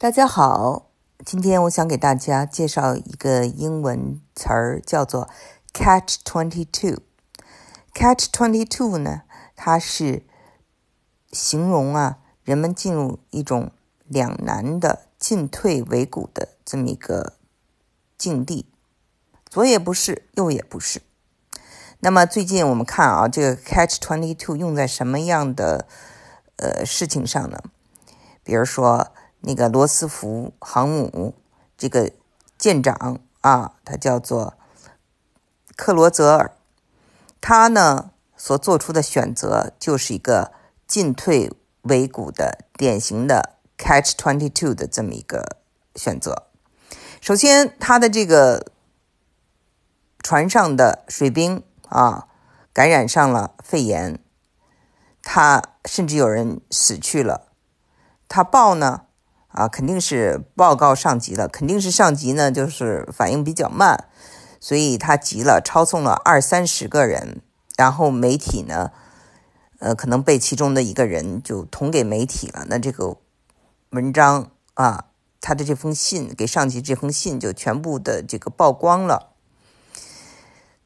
大家好，今天我想给大家介绍一个英文词儿，叫做 “catch twenty two”。catch twenty two 呢，它是形容啊人们进入一种两难的进退维谷的这么一个境地，左也不是，右也不是。那么最近我们看啊，这个 catch twenty two 用在什么样的呃事情上呢？比如说。那个罗斯福航母这个舰长啊，他叫做克罗泽尔，他呢所做出的选择就是一个进退维谷的典型的 catch twenty two 的这么一个选择。首先，他的这个船上的水兵啊感染上了肺炎，他甚至有人死去了。他报呢？啊，肯定是报告上级了，肯定是上级呢，就是反应比较慢，所以他急了，抄送了二三十个人，然后媒体呢，呃，可能被其中的一个人就捅给媒体了，那这个文章啊，他的这封信给上级这封信就全部的这个曝光了。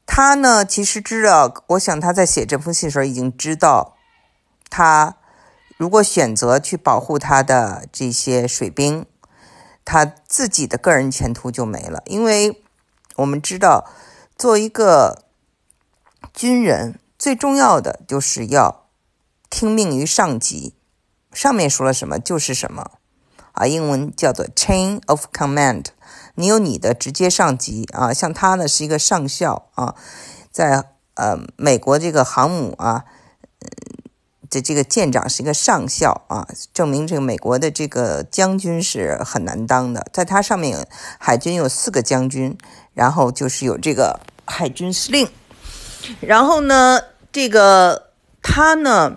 他呢，其实知道，我想他在写这封信的时候已经知道，他。如果选择去保护他的这些水兵，他自己的个人前途就没了。因为我们知道，做一个军人最重要的就是要听命于上级，上面说了什么就是什么啊。英文叫做 chain of command，你有你的直接上级啊，像他呢是一个上校啊，在呃美国这个航母啊。这这个舰长是一个上校啊，证明这个美国的这个将军是很难当的。在他上面，海军有四个将军，然后就是有这个海军司令。然后呢，这个他呢，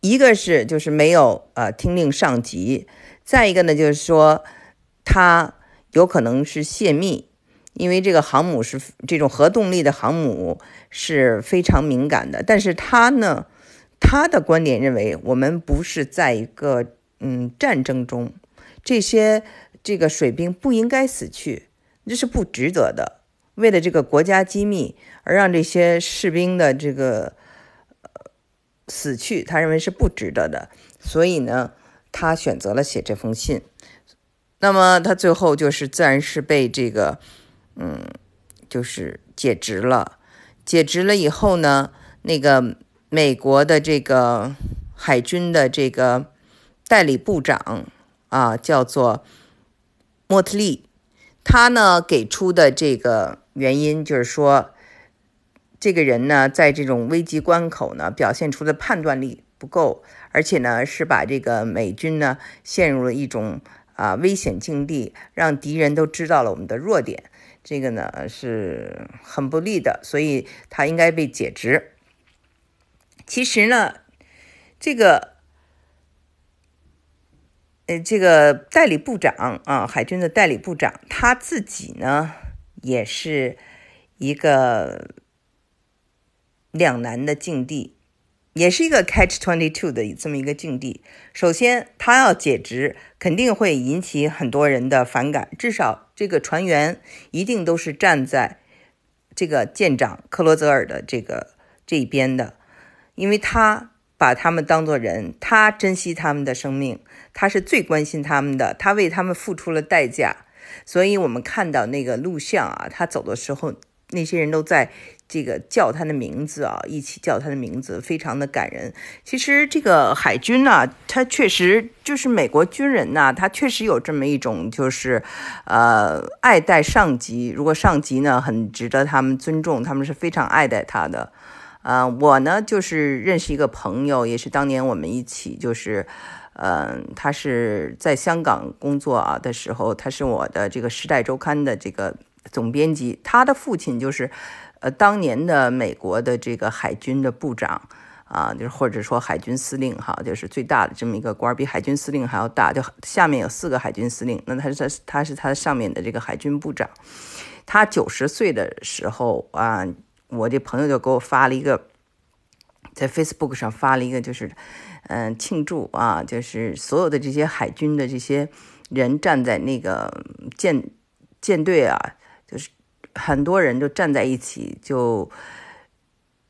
一个是就是没有呃听令上级，再一个呢就是说他有可能是泄密。因为这个航母是这种核动力的航母是非常敏感的，但是他呢，他的观点认为，我们不是在一个嗯战争中，这些这个水兵不应该死去，这是不值得的。为了这个国家机密而让这些士兵的这个死去，他认为是不值得的，所以呢，他选择了写这封信。那么他最后就是自然是被这个。嗯，就是解职了。解职了以后呢，那个美国的这个海军的这个代理部长啊，叫做莫特利，他呢给出的这个原因就是说，这个人呢在这种危急关口呢表现出的判断力不够，而且呢是把这个美军呢陷入了一种啊危险境地，让敌人都知道了我们的弱点。这个呢是很不利的，所以他应该被解职。其实呢，这个，呃，这个代理部长啊，海军的代理部长，他自己呢也是一个两难的境地。也是一个 catch twenty two 的这么一个境地。首先，他要解职，肯定会引起很多人的反感。至少，这个船员一定都是站在这个舰长克罗泽尔的这个这一边的，因为他把他们当作人，他珍惜他们的生命，他是最关心他们的，他为他们付出了代价。所以我们看到那个录像啊，他走的时候，那些人都在。这个叫他的名字啊，一起叫他的名字，非常的感人。其实这个海军呢，他确实就是美国军人呐，他确实有这么一种，就是呃爱戴上级。如果上级呢很值得他们尊重，他们是非常爱戴他的。呃，我呢就是认识一个朋友，也是当年我们一起就是，嗯，他是在香港工作啊的时候，他是我的这个《时代周刊》的这个总编辑，他的父亲就是。呃，当年的美国的这个海军的部长啊，就是或者说海军司令哈，就是最大的这么一个官，比海军司令还要大，就下面有四个海军司令，那他是他他是他上面的这个海军部长。他九十岁的时候啊，我这朋友就给我发了一个。在 Facebook 上发了一个，就是嗯庆祝啊，就是所有的这些海军的这些人站在那个舰舰队啊，就是很多人就站在一起，就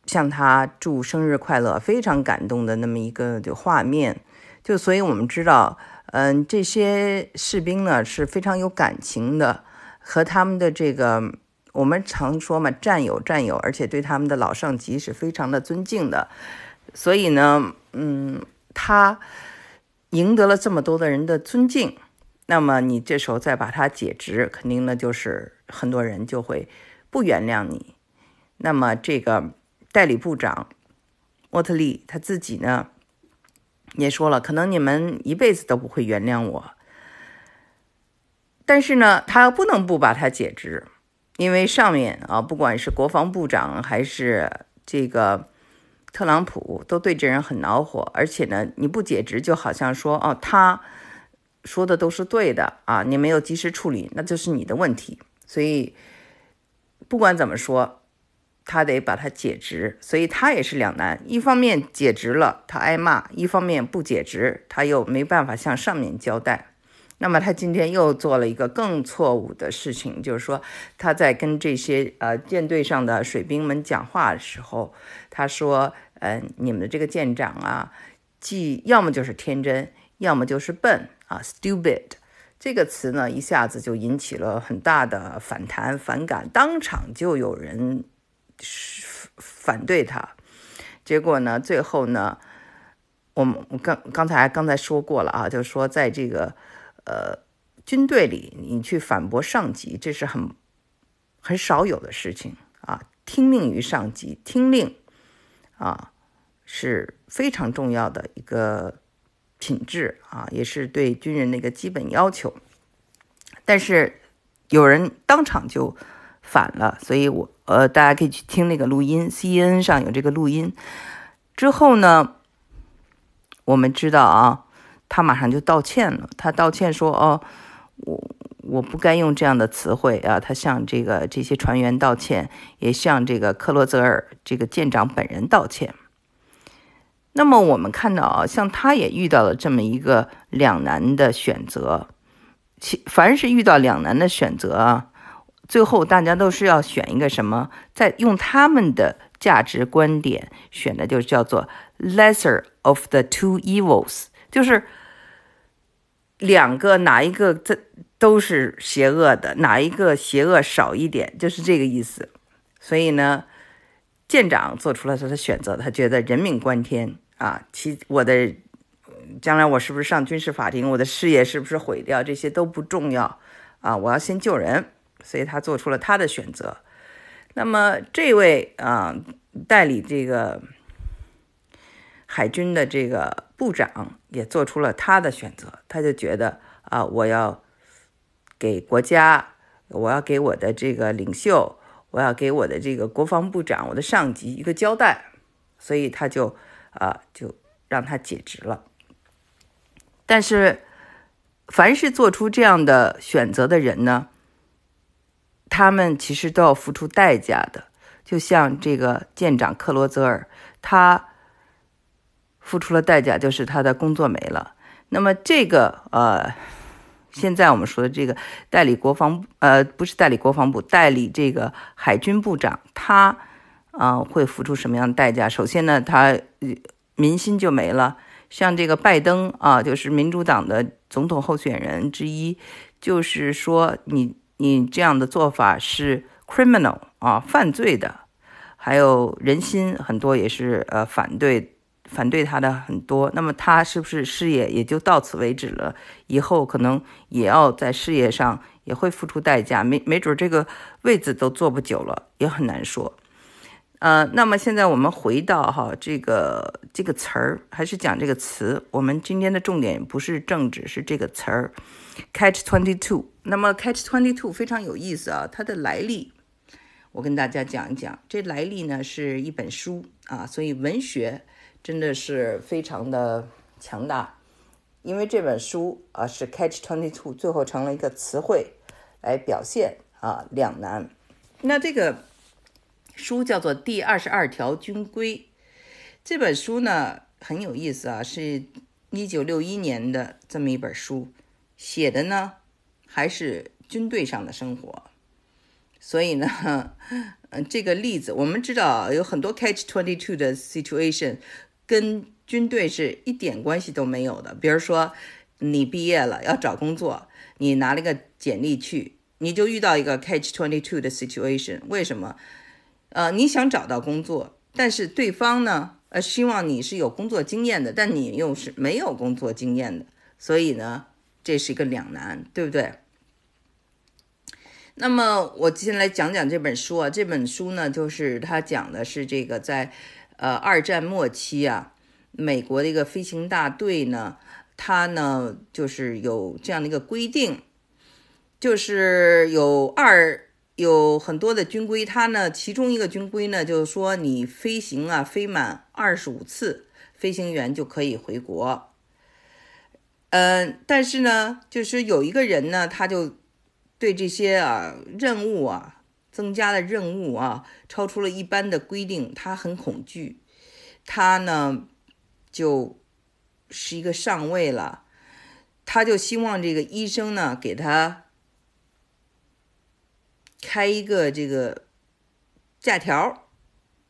向他祝生日快乐，非常感动的那么一个就画面。就所以我们知道，嗯，这些士兵呢是非常有感情的，和他们的这个。我们常说嘛，战友战友，而且对他们的老上级是非常的尊敬的，所以呢，嗯，他赢得了这么多的人的尊敬，那么你这时候再把他解职，肯定呢就是很多人就会不原谅你。那么这个代理部长沃特利他自己呢也说了，可能你们一辈子都不会原谅我，但是呢，他不能不把他解职。因为上面啊，不管是国防部长还是这个特朗普，都对这人很恼火。而且呢，你不解职，就好像说哦，他说的都是对的啊，你没有及时处理，那就是你的问题。所以不管怎么说，他得把他解职。所以他也是两难：一方面解职了，他挨骂；一方面不解职，他又没办法向上面交代。那么他今天又做了一个更错误的事情，就是说他在跟这些呃舰队上的水兵们讲话的时候，他说：“呃，你们的这个舰长啊，既要么就是天真，要么就是笨啊，stupid。”这个词呢，一下子就引起了很大的反弹、反感，当场就有人反对他。结果呢，最后呢，我们刚刚才刚才说过了啊，就是说在这个。呃，军队里你去反驳上级，这是很很少有的事情啊。听命于上级，听令啊，是非常重要的一个品质啊，也是对军人的一个基本要求。但是有人当场就反了，所以我呃，大家可以去听那个录音，C N 上有这个录音。之后呢，我们知道啊。他马上就道歉了。他道歉说：“哦，我我不该用这样的词汇啊。”他向这个这些船员道歉，也向这个克罗泽尔这个舰长本人道歉。那么我们看到啊，像他也遇到了这么一个两难的选择。其凡是遇到两难的选择啊，最后大家都是要选一个什么？在用他们的价值观点选的，就叫做 lesser of the two evils，就是。两个哪一个这都是邪恶的，哪一个邪恶少一点，就是这个意思。所以呢，舰长做出了他的选择，他觉得人命关天啊，其我的将来我是不是上军事法庭，我的事业是不是毁掉，这些都不重要啊，我要先救人，所以他做出了他的选择。那么这位啊，代理这个海军的这个。部长也做出了他的选择，他就觉得啊，我要给国家，我要给我的这个领袖，我要给我的这个国防部长，我的上级一个交代，所以他就啊，就让他解职了。但是，凡是做出这样的选择的人呢，他们其实都要付出代价的。就像这个舰长克罗泽尔，他。付出了代价，就是他的工作没了。那么这个呃，现在我们说的这个代理国防呃，不是代理国防部，代理这个海军部长，他啊会付出什么样的代价？首先呢，他民心就没了。像这个拜登啊，就是民主党的总统候选人之一，就是说你你这样的做法是 criminal 啊，犯罪的。还有人心很多也是呃反对。反对他的很多，那么他是不是事业也就到此为止了？以后可能也要在事业上也会付出代价，没没准这个位子都坐不久了，也很难说。呃，那么现在我们回到哈这个这个词儿，还是讲这个词。我们今天的重点不是政治，是这个词儿，catch twenty two。那么 catch twenty two 非常有意思啊，它的来历，我跟大家讲一讲。这来历呢是一本书啊，所以文学。真的是非常的强大，因为这本书啊是 Catch Twenty Two，最后成了一个词汇来表现啊两难。那这个书叫做《第二十二条军规》，这本书呢很有意思啊，是一九六一年的这么一本书，写的呢还是军队上的生活。所以呢，嗯，这个例子我们知道有很多 catch twenty two 的 situation 跟军队是一点关系都没有的。比如说，你毕业了要找工作，你拿了个简历去，你就遇到一个 catch twenty two 的 situation。为什么？呃，你想找到工作，但是对方呢，呃，希望你是有工作经验的，但你又是没有工作经验的，所以呢，这是一个两难，对不对？那么我接下来讲讲这本书啊，这本书呢，就是它讲的是这个在，呃，二战末期啊，美国的一个飞行大队呢，它呢就是有这样的一个规定，就是有二有很多的军规，它呢其中一个军规呢就是说你飞行啊飞满二十五次，飞行员就可以回国。嗯，但是呢，就是有一个人呢，他就。对这些啊任务啊增加的任务啊超出了一般的规定，他很恐惧。他呢就是一个上尉了，他就希望这个医生呢给他开一个这个假条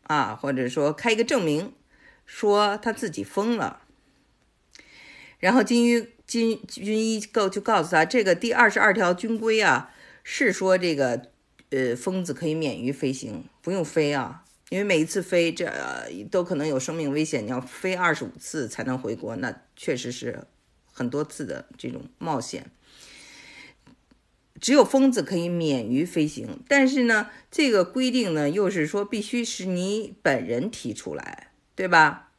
啊，或者说开一个证明，说他自己疯了。然后金鱼。军军医告就告诉他，这个第二十二条军规啊，是说这个呃疯子可以免于飞行，不用飞啊，因为每一次飞这都可能有生命危险，你要飞二十五次才能回国，那确实是很多次的这种冒险。只有疯子可以免于飞行，但是呢，这个规定呢又是说必须是你本人提出来，对吧？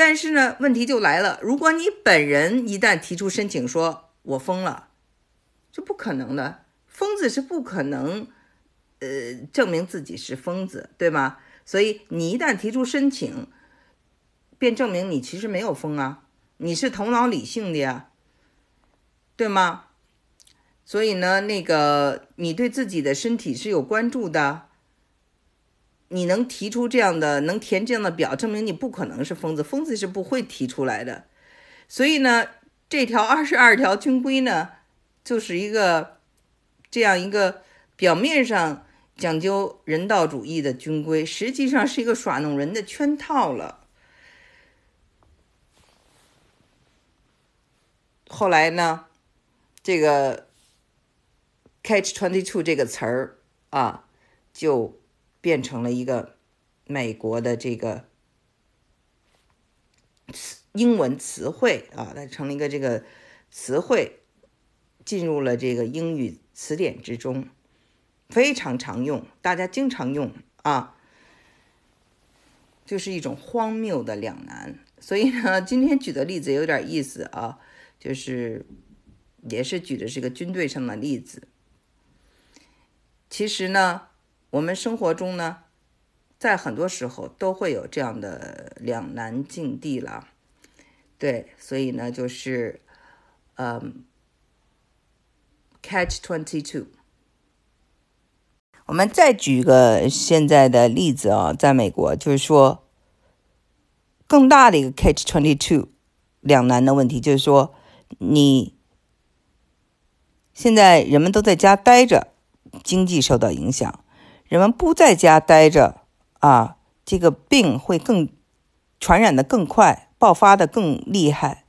但是呢，问题就来了。如果你本人一旦提出申请说“我疯了”，这不可能的。疯子是不可能，呃，证明自己是疯子，对吗？所以你一旦提出申请，便证明你其实没有疯啊，你是头脑理性的呀，对吗？所以呢，那个你对自己的身体是有关注的。你能提出这样的，能填这样的表，证明你不可能是疯子，疯子是不会提出来的。所以呢，这条二十二条军规呢，就是一个这样一个表面上讲究人道主义的军规，实际上是一个耍弄人的圈套了。后来呢，这个 “catch twenty two” 这个词儿啊，就。变成了一个美国的这个词英文词汇啊，它成了一个这个词汇，进入了这个英语词典之中，非常常用，大家经常用啊，就是一种荒谬的两难。所以呢，今天举的例子有点意思啊，就是也是举的是个军队上的例子，其实呢。我们生活中呢，在很多时候都会有这样的两难境地了，对，所以呢，就是，嗯，catch twenty two。我们再举一个现在的例子啊，在美国，就是说，更大的一个 catch twenty two 两难的问题，就是说，你现在人们都在家待着，经济受到影响。人们不在家待着啊，这个病会更传染的更快，爆发的更厉害。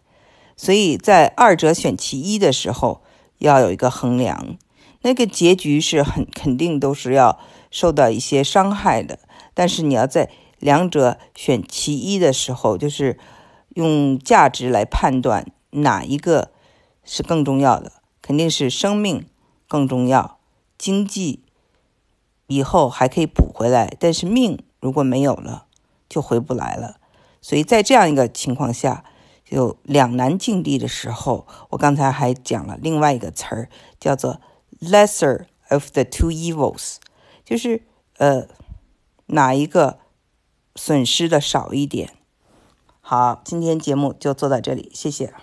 所以在二者选其一的时候，要有一个衡量。那个结局是很肯定都是要受到一些伤害的。但是你要在两者选其一的时候，就是用价值来判断哪一个是更重要的，肯定是生命更重要，经济。以后还可以补回来，但是命如果没有了，就回不来了。所以在这样一个情况下，有两难境地的时候，我刚才还讲了另外一个词儿，叫做 “lesser of the two evils”，就是呃哪一个损失的少一点。好，今天节目就做到这里，谢谢。